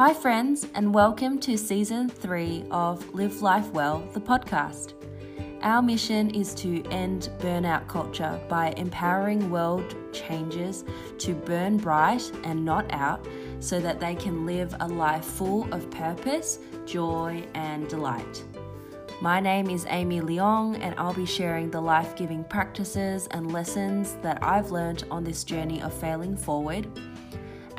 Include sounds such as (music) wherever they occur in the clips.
Hi, friends, and welcome to season three of Live Life Well, the podcast. Our mission is to end burnout culture by empowering world changers to burn bright and not out so that they can live a life full of purpose, joy, and delight. My name is Amy Leong, and I'll be sharing the life giving practices and lessons that I've learned on this journey of failing forward.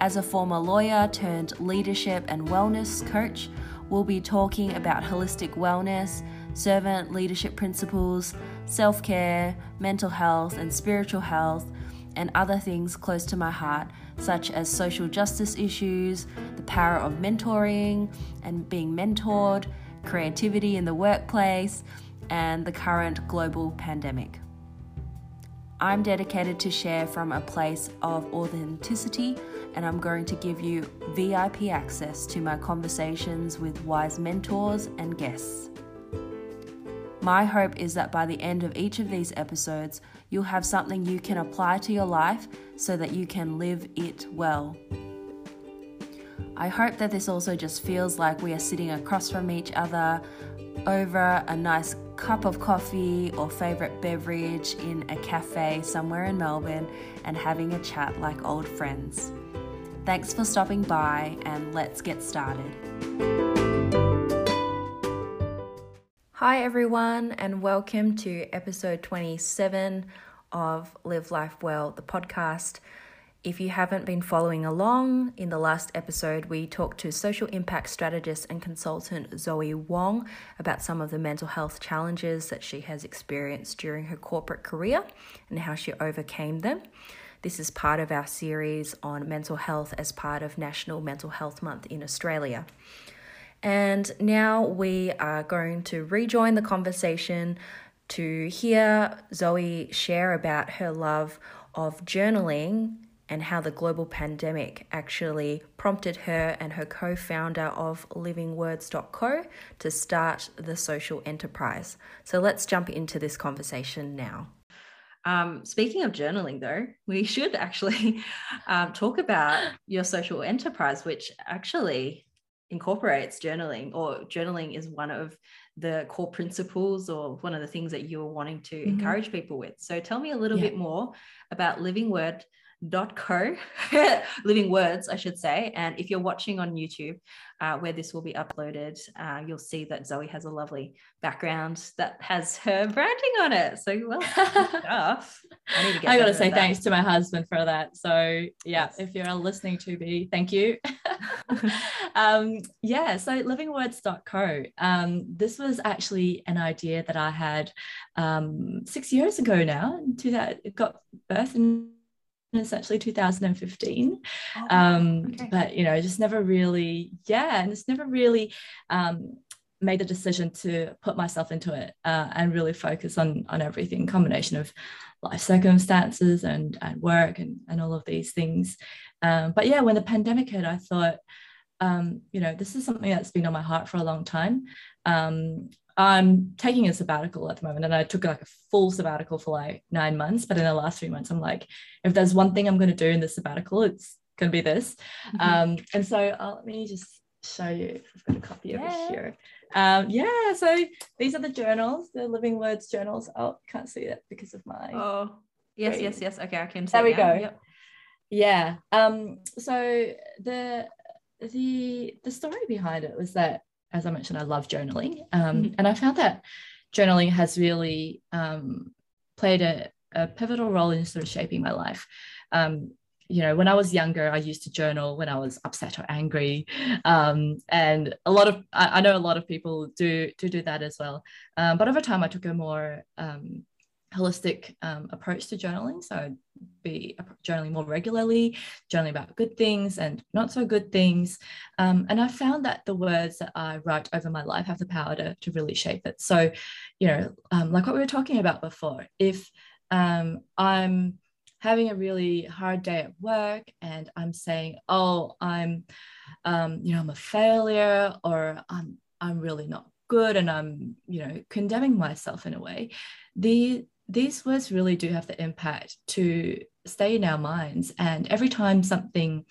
As a former lawyer turned leadership and wellness coach, we'll be talking about holistic wellness, servant leadership principles, self care, mental health, and spiritual health, and other things close to my heart, such as social justice issues, the power of mentoring and being mentored creativity in the workplace, and the current global pandemic. I'm dedicated to share from a place of authenticity, and I'm going to give you VIP access to my conversations with wise mentors and guests. My hope is that by the end of each of these episodes, you'll have something you can apply to your life so that you can live it well. I hope that this also just feels like we are sitting across from each other over a nice cup of coffee or favourite beverage in a cafe somewhere in Melbourne and having a chat like old friends. Thanks for stopping by and let's get started. Hi, everyone, and welcome to episode 27 of Live Life Well, the podcast. If you haven't been following along, in the last episode, we talked to social impact strategist and consultant Zoe Wong about some of the mental health challenges that she has experienced during her corporate career and how she overcame them. This is part of our series on mental health as part of National Mental Health Month in Australia. And now we are going to rejoin the conversation to hear Zoe share about her love of journaling and how the global pandemic actually prompted her and her co founder of livingwords.co to start the social enterprise. So let's jump into this conversation now. Um, speaking of journaling, though, we (laughs) should actually um, talk about your social enterprise, which actually incorporates journaling, or journaling is one of the core principles or one of the things that you're wanting to mm-hmm. encourage people with. So tell me a little yeah. bit more about Living Word co (laughs) living words i should say. And if you're watching on youtube uh, where this will be uploaded uh, you'll see that zoe has a lovely background that has her branding on it. So well (laughs) (laughs) stuff. i, I gotta say thanks to my husband for that. So yeah yes. if you're listening to me thank you. Um, yeah so livingwords.co um, this was actually an idea that i had um, six years ago now to that it got birth in it's actually 2015 oh, um, okay. but you know just never really yeah and it's never really um, made the decision to put myself into it uh, and really focus on on everything combination of life circumstances and and work and and all of these things. Um, but yeah when the pandemic hit i thought um, you know this is something that's been on my heart for a long time. Um, I'm taking a sabbatical at the moment and I took like a full sabbatical for like nine months. But in the last three months, I'm like, if there's one thing I'm going to do in the sabbatical, it's going to be this. Mm-hmm. Um, and so uh, let me just show you. I've got a copy yeah. of it here. Um, yeah, so these are the journals, the Living Words journals. Oh, I can't see it because of my. Oh, yes, screen. yes, yes. Okay, I can see. There we now. go. Yep. Yeah. Um, so the the the story behind it was that as I mentioned, I love journaling. Um, mm-hmm. And I found that journaling has really um, played a, a, pivotal role in sort of shaping my life. Um, you know, when I was younger, I used to journal when I was upset or angry, um, and a lot of I, I, know a lot of people do do do that as well. Um, but over time, I took a more um, holistic um, approach to journaling. So I'd be journaling more regularly, journaling about good things and not so good things. Um, and I found that the words that I write over my life have the power to, to really shape it. So, you know, um, like what we were talking about before, if um, I'm having a really hard day at work and I'm saying, oh, I'm, um, you know, I'm a failure or I'm, I'm really not good and I'm, you know, condemning myself in a way, the these words really do have the impact to stay in our minds. And every time something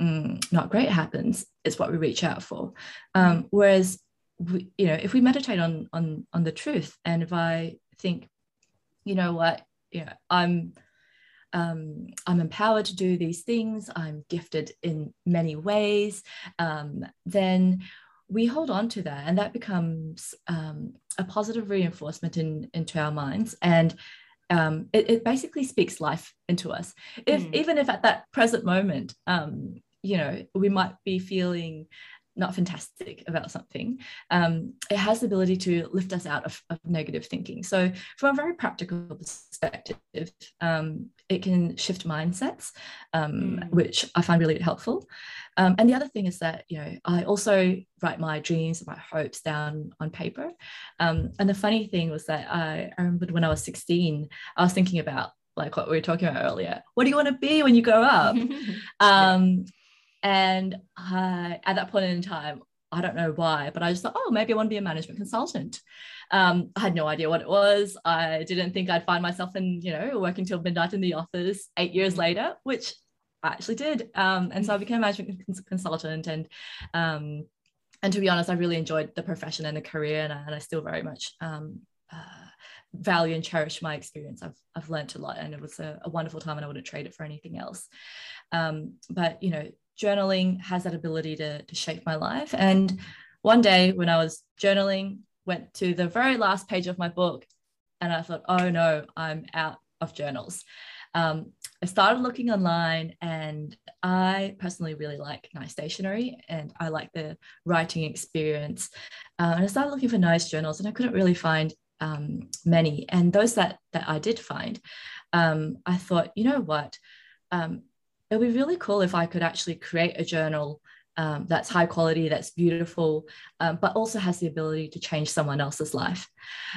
mm, not great happens, it's what we reach out for. Um, whereas, we, you know, if we meditate on on on the truth, and if I think, you know what, yeah, I'm um, I'm empowered to do these things, I'm gifted in many ways, um, then we hold on to that and that becomes um, a positive reinforcement in, into our minds. And um, it, it, basically speaks life into us. If mm. even if at that present moment, um, you know, we might be feeling not fantastic about something, um, it has the ability to lift us out of, of, negative thinking. So, from a very practical perspective, um, it can shift mindsets, um, mm. which I find really helpful. Um, and the other thing is that you know I also write my dreams and my hopes down on paper. Um, and the funny thing was that I, I remembered when I was 16, I was thinking about like what we were talking about earlier. What do you want to be when you grow up? (laughs) um, and I, at that point in time, I don't know why, but I just thought, oh, maybe I want to be a management consultant. Um, I had no idea what it was. I didn't think I'd find myself in, you know, working till midnight in the office eight years mm-hmm. later, which I actually did. Um, and so I became a management cons- consultant and um, and to be honest, I really enjoyed the profession and the career, and I, and I still very much um, uh, value and cherish my experience. I've I've learned a lot, and it was a, a wonderful time, and I wouldn't trade it for anything else. Um, but you know, journaling has that ability to, to shape my life. And one day when I was journaling, went to the very last page of my book and I thought, oh no, I'm out of journals. Um, I started looking online and I personally really like nice stationery and I like the writing experience. Uh, and I started looking for nice journals and I couldn't really find um, many. And those that, that I did find, um, I thought, you know what? Um, it would be really cool if I could actually create a journal um, that's high quality, that's beautiful, um, but also has the ability to change someone else's life.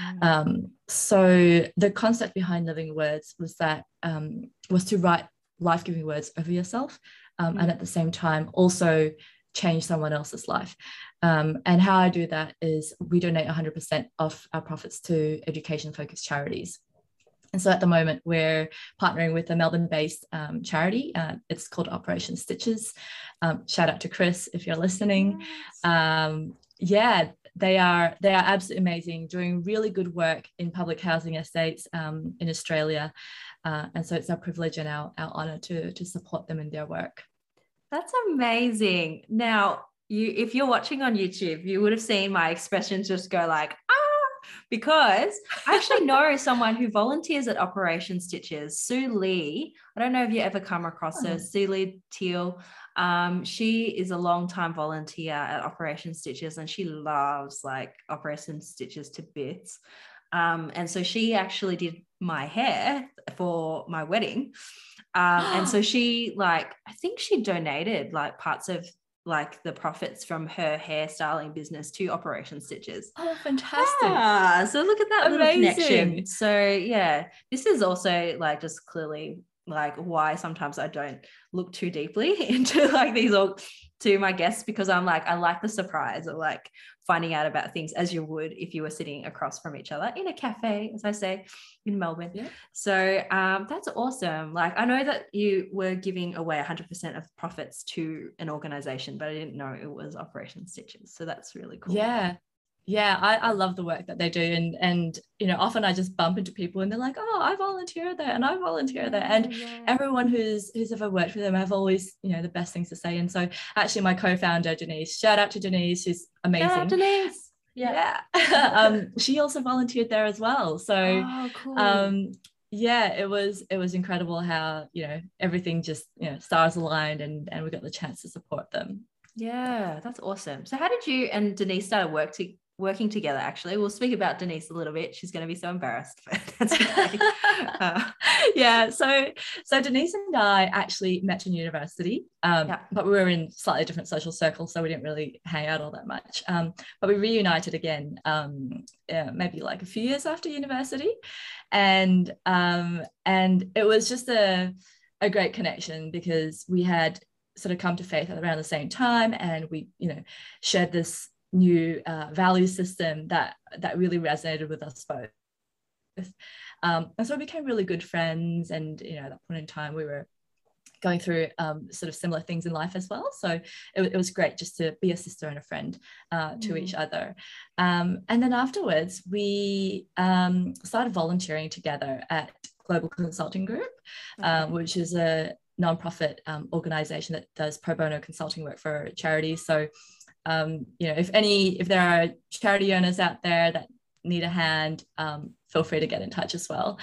Mm. Um, so the concept behind Living Words was that um, was to write life-giving words over yourself, mm. and at the same time also change someone else's life. Um, and how I do that is we donate 100% of our profits to education-focused charities. And so at the moment, we're partnering with a Melbourne based um, charity. Uh, it's called Operation Stitches. Um, shout out to Chris if you're listening. Um, yeah, they are they are absolutely amazing, doing really good work in public housing estates um, in Australia. Uh, and so it's our privilege and our, our honor to, to support them in their work. That's amazing. Now, you if you're watching on YouTube, you would have seen my expressions just go like, ah, because I actually (laughs) know someone who volunteers at Operation Stitches, Sue Lee. I don't know if you ever come across her, oh. Sue Lee Teal. Um, she is a long-time volunteer at Operation Stitches and she loves like Operation Stitches to bits. Um, and so she actually did my hair for my wedding. Um, and (gasps) so she like, I think she donated like parts of like the profits from her hairstyling business to Operation Stitches. Oh, fantastic. Yeah. So look at that Amazing. little connection. So yeah, this is also like just clearly like why sometimes I don't look too deeply (laughs) into like these all to my guests because I'm like I like the surprise of like finding out about things as you would if you were sitting across from each other in a cafe, as I say, in Melbourne. Yeah. So um, that's awesome. Like I know that you were giving away 100% of profits to an organization, but I didn't know it was Operation Stitches. So that's really cool. Yeah yeah I, I love the work that they do and and you know often i just bump into people and they're like oh i volunteer there and i volunteer there and yeah. everyone who's who's ever worked with them have always you know the best things to say and so actually my co-founder denise shout out to denise she's amazing shout out denise yeah, yeah. (laughs) um she also volunteered there as well so oh, cool. um yeah it was it was incredible how you know everything just you know stars aligned and and we got the chance to support them yeah, that's awesome. So, how did you and Denise start to work to working together actually. We'll speak about denise a little bit. She's going to be so embarrassed (laughs) but that's (laughs) okay. Uh, yeah so so denise and i actually met in university um, yeah. but we were in slightly different social circles so we didn't really hang out all that much. Um, but we reunited again um, yeah, maybe like a few years after university. And um, and it was just a a great connection because we had sort of come to faith at around the same time and we you know shared this new uh, value system that that really resonated with us both. Um, and so we became really good friends. And you know, at that point in time, we were going through um, sort of similar things in life as well. So it, it was great just to be a sister and a friend uh, to mm. each other. Um, and then afterwards, we um, started volunteering together at Global Consulting Group, um, okay. which is a nonprofit um, organization that does pro bono consulting work for charities. So, um, you know, if any, if there are charity owners out there that need a hand, um, feel free to get in touch as well.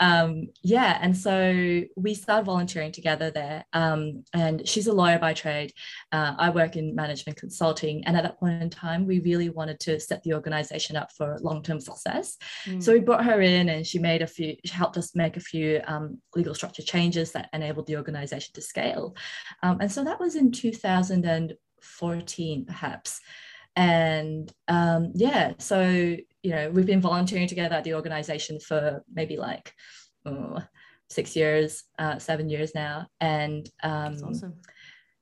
Um, yeah, and so we started volunteering together there. Um, and she's a lawyer by trade. Uh, I work in management consulting. And at that point in time, we really wanted to set the organization up for long term success. Mm. So we brought her in and she made a few, she helped us make a few um, legal structure changes that enabled the organization to scale. Um, and so that was in 2014, perhaps. And um, yeah so you know we've been volunteering together at the organization for maybe like oh, six years uh, seven years now. And um, awesome.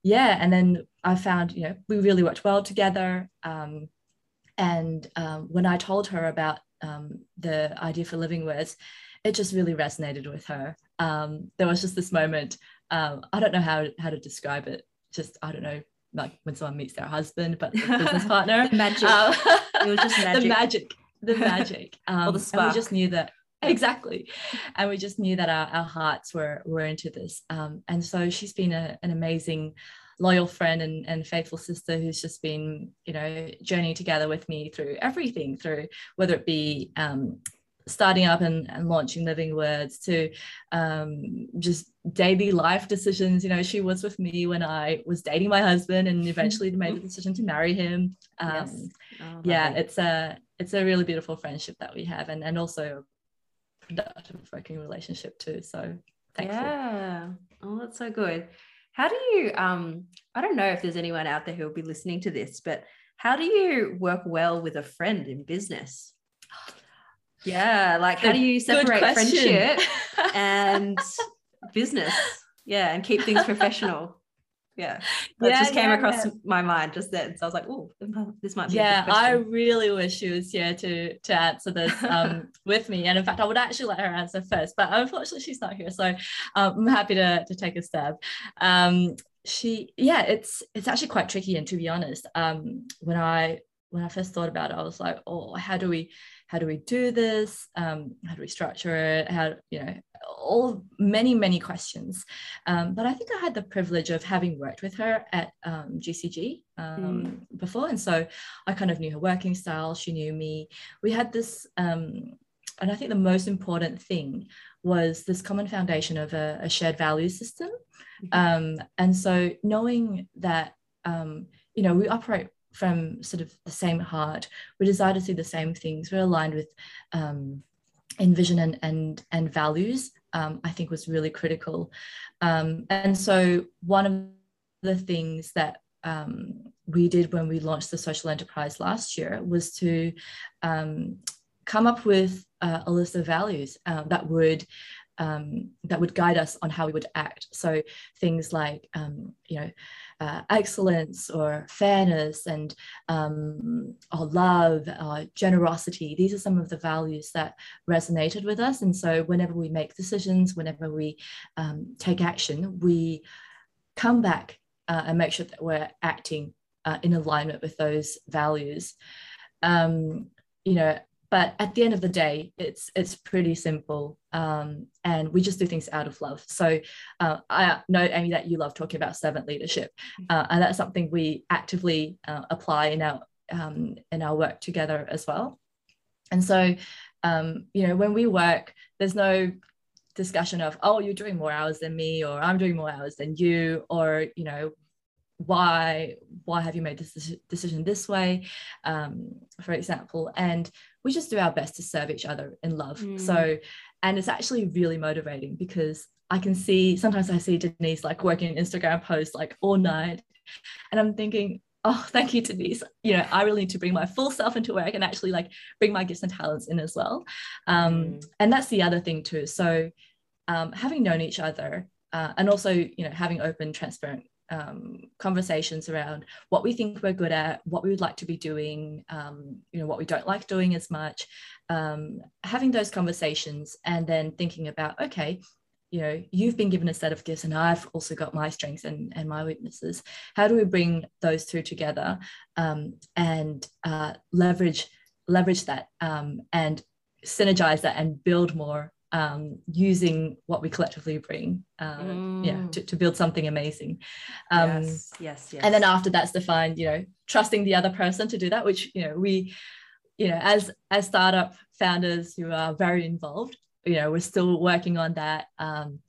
yeah and then i found you know we really worked well together. Um, and um, when i told her about um, the idea for living words it just really resonated with her. Um, there was just this moment i don't know how, how to describe it. Just i don't know like when someone meets their husband, but (laughs) business partner. magic. Um, (laughs) it was just (laughs) magic. the magic. The magic. Um, the spark. And we just knew that exactly, and we just knew that our, our hearts were were into this. Um, and so she's been a, an amazing loyal friend and, and faithful sister who's just been you know journeying together with me through everything through whether it be um, starting up and, and launching living words to um, just daily life decisions. You know she was with me when i was dating my husband and eventually made the decision to marry him. Um, yes. oh, yeah it's a it's a really beautiful friendship that we have and and also a productive working relationship too so thankful. yeah. Oh that's so good. How do you um i don't know if there's anyone out there who will be listening to this but how do you work well with a friend in business yeah, like how do you separate friendship (laughs) and business? Yeah, and keep things professional. Yeah, that yeah, just came yeah, across yeah. my mind just then. So I was like, oh, this might be. Yeah, I really wish she was here to to answer this um, (laughs) with me. And in fact, I would actually let her answer first, but unfortunately, she's not here. So um, I'm happy to to take a stab. Um, she, yeah, it's it's actually quite tricky. And to be honest, um, when I when I first thought about it, I was like, oh, how do we how do we do this? Um, how do we structure it? How you know all many many questions. Um, but i think i had the privilege of having worked with her at um, gcg mm. before. And so i kind of knew her working style. She knew me. We had this um, and i think the most important thing was this common foundation of a, a shared value system. Mm-hmm. Um, and so knowing that um, you know we operate from sort of the same heart. We desire to see the same things. We're aligned with um, in vision and and and values. Um, I think was really critical. Um, and so one of the things that um, we did when we launched the social enterprise last year was to um, come up with uh, a list of values uh, that would um, that would guide us on how we would act. So things like, um, you know, uh, excellence or fairness and um, or love or generosity. These are some of the values that resonated with us. And so whenever we make decisions, whenever we um, take action, we come back uh, and make sure that we're acting uh, in alignment with those values. Um, you know, but at the end of the day it's it's pretty simple um, and we just do things out of love. So uh, i know amy that you love talking about servant leadership. Mm-hmm. uh, and that's something we actively uh, apply in our um, in our work together as well. And so um, you know when we work there's no discussion of oh you're doing more hours than me or i'm doing more hours than you or you know why why have you made this decision this way? Um, for example. And we just do our best to serve each other in love. Mm. so and it's actually really motivating because i can see sometimes i see denise like working instagram posts like all night. And i'm thinking oh thank you denise. You know i really need to bring my full self into work and actually like bring my gifts and talents in as well. Um, mm. and that's the other thing too. So um, having known each other uh, and also you know having open transparent um, conversations around what we think we're good at, what we would like to be doing, um, you know, what we don't like doing as much. Um, having those conversations and then thinking about, okay, you know you've been given a set of gifts and i've also got my strengths and, and my weaknesses how do we bring those two together um, and uh, leverage leverage that um, and synergize that and build more um, using what we collectively bring uh, mm. yeah to, to, build something amazing. Um, yes, yes yes. and then after that's defined you know trusting the other person to do that which you know we you know as as startup founders who are very involved you know we're still working on that. Um,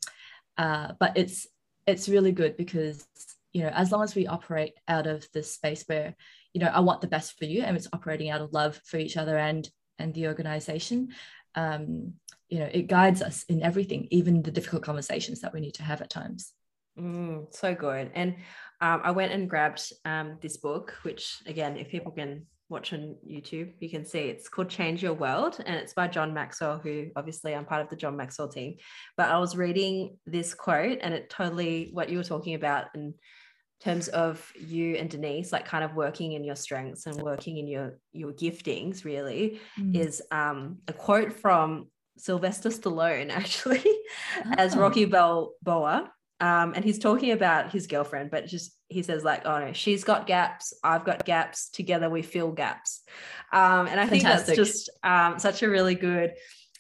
uh, but it's it's really good because you know as long as we operate out of this space where you know i want the best for you and it's operating out of love for each other and and the organization um, you know it guides us in everything even the difficult conversations that we need to have at times mm, so good and um, i went and grabbed um, this book which again if people can watch on YouTube, you can see it's called Change Your World and it's by John Maxwell, who obviously I'm part of the John Maxwell team. But I was reading this quote and it totally what you were talking about in terms of you and Denise, like kind of working in your strengths and working in your your giftings, really, mm. is um, a quote from Sylvester Stallone, (laughs) actually, oh. as Rocky Balboa. Um, and he's talking about his girlfriend, but just he says like, "Oh no, she's got gaps, I've got gaps. Together we fill gaps." Um, and I think that's just um, such a really good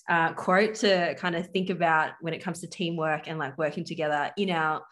uh, quote to kind of think about when it comes to teamwork and like working together in our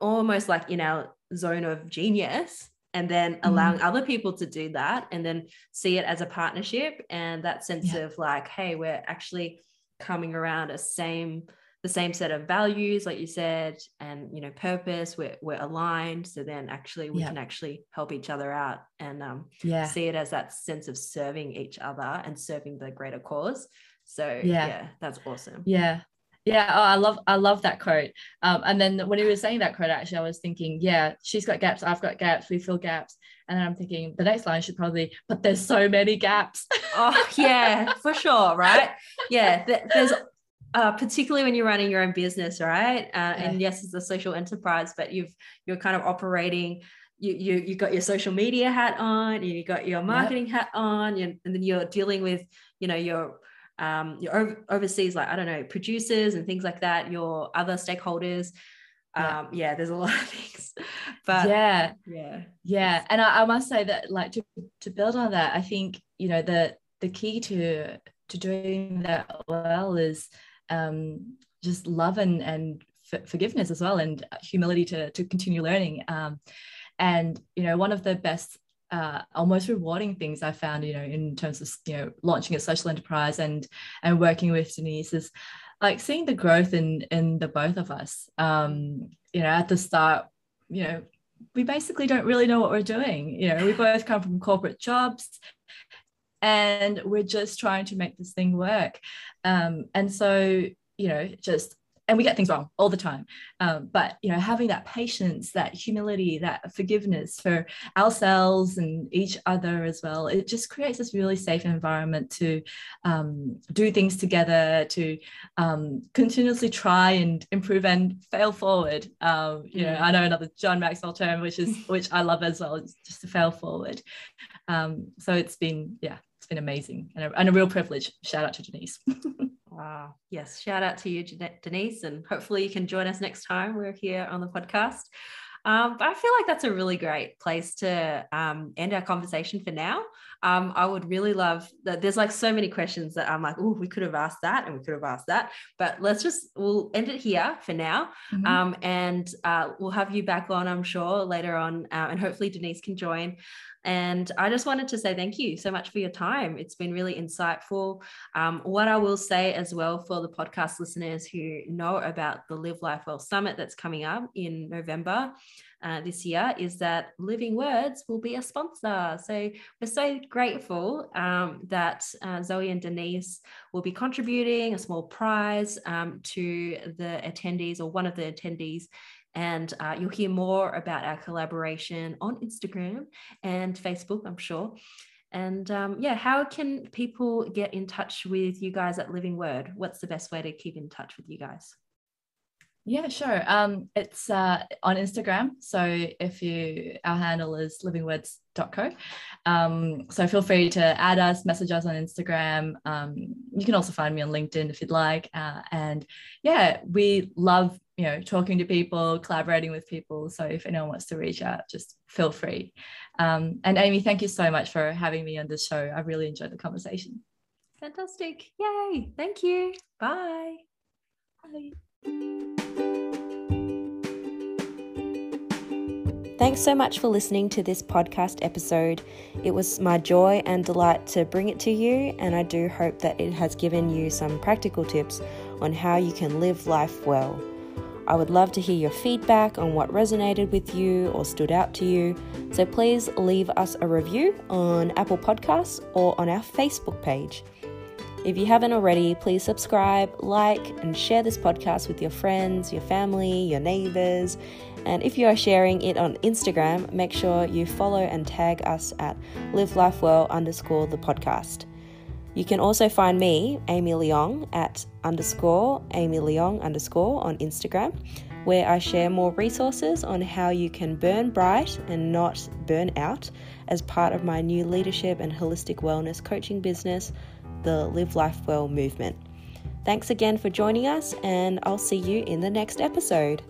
almost like in our zone of genius and then mm-hmm. allowing mm. other people to do that and then see it as a partnership and that sense yeah. of like hey we're actually coming around a same the same set of values like you said and you know purpose we're, we're aligned so then actually we yeah. can actually help each other out and um, yeah. see it as that sense of serving each other and serving the greater cause so yeah, yeah that's awesome yeah yeah oh, i love i love that quote um, and then when he was saying that quote actually i was thinking yeah she's got gaps i've got gaps we fill gaps and then i'm thinking the next line should probably but there's so many gaps oh yeah for sure right yeah (laughs) there's uh, particularly when you're running your own business, right? Uh, yeah. And yes, it's a social enterprise, but you've you're kind of operating. You you you got your social media hat on, and you got your marketing yep. hat on, and, and then you're dealing with you know your um, your overseas like I don't know producers and things like that, your other stakeholders. Yeah. Um, yeah, there's a (laughs) lot of things, but yeah, yeah, yeah. And I, I must say that like to to build on that, I think you know the the key to to doing that well is um, just love and, and f- forgiveness as well and humility to, to continue learning. Um, and, you know, one of the best uh, almost rewarding things I found, you know, in terms of you know launching a social enterprise and and working with Denise is like seeing the growth in in the both of us. Um, you know, at the start, you know, we basically don't really know what we're doing. You know, we (laughs) both come from corporate jobs, and we're just trying to make this thing work. Um, and so, you know, just and we get things wrong all the time um, but you know having that patience that humility that forgiveness for ourselves and each other as well it just creates this really safe environment to um, do things together to um, continuously try and improve and fail forward um, you know i know another john maxwell term which is (laughs) which i love as well it's just to fail forward um, so it's been yeah it's been amazing and a, and a real privilege. Shout out to Denise. (laughs) wow. Yes. Shout out to you, Denise. And hopefully you can join us next time we're here on the podcast. Um, but I feel like that's a really great place to um, end our conversation for now. Um, I would really love that. There's like so many questions that I'm like, oh, we could have asked that and we could have asked that. But let's just, we'll end it here for now. Mm-hmm. Um, and uh, we'll have you back on, I'm sure, later on. Uh, and hopefully Denise can join. And I just wanted to say thank you so much for your time. It's been really insightful. Um, what I will say as well for the podcast listeners who know about the Live Life Well Summit that's coming up in November. Uh, this year is that Living Words will be a sponsor. So we're so grateful um, that uh, Zoe and Denise will be contributing a small prize um, to the attendees or one of the attendees and uh, you'll hear more about our collaboration on Instagram and Facebook, I'm sure. And um, yeah, how can people get in touch with you guys at Living Word? What's the best way to keep in touch with you guys? Yeah, sure. Um, it's uh, on Instagram. So if you, our handle is livingwords.co. Um, so feel free to add us, message us on Instagram. Um, you can also find me on LinkedIn if you'd like. Uh, and yeah, we love, you know, talking to people, collaborating with people. So if anyone wants to reach out, just feel free. Um, and Amy, thank you so much for having me on this show. I really enjoyed the conversation. Fantastic. Yay. Thank you. Bye. Bye. Thanks so much for listening to this podcast episode. It was my joy and delight to bring it to you, and I do hope that it has given you some practical tips on how you can live life well. I would love to hear your feedback on what resonated with you or stood out to you, so please leave us a review on Apple Podcasts or on our Facebook page. If you haven't already, please subscribe, like, and share this podcast with your friends, your family, your neighbors. And if you are sharing it on Instagram, make sure you follow and tag us at Live Life Well underscore the podcast. You can also find me, Amy Leong, at underscore Amy Leong underscore on Instagram, where I share more resources on how you can burn bright and not burn out as part of my new leadership and holistic wellness coaching business the Live Life Well movement. Thanks again for joining us, and I'll see you in the next episode.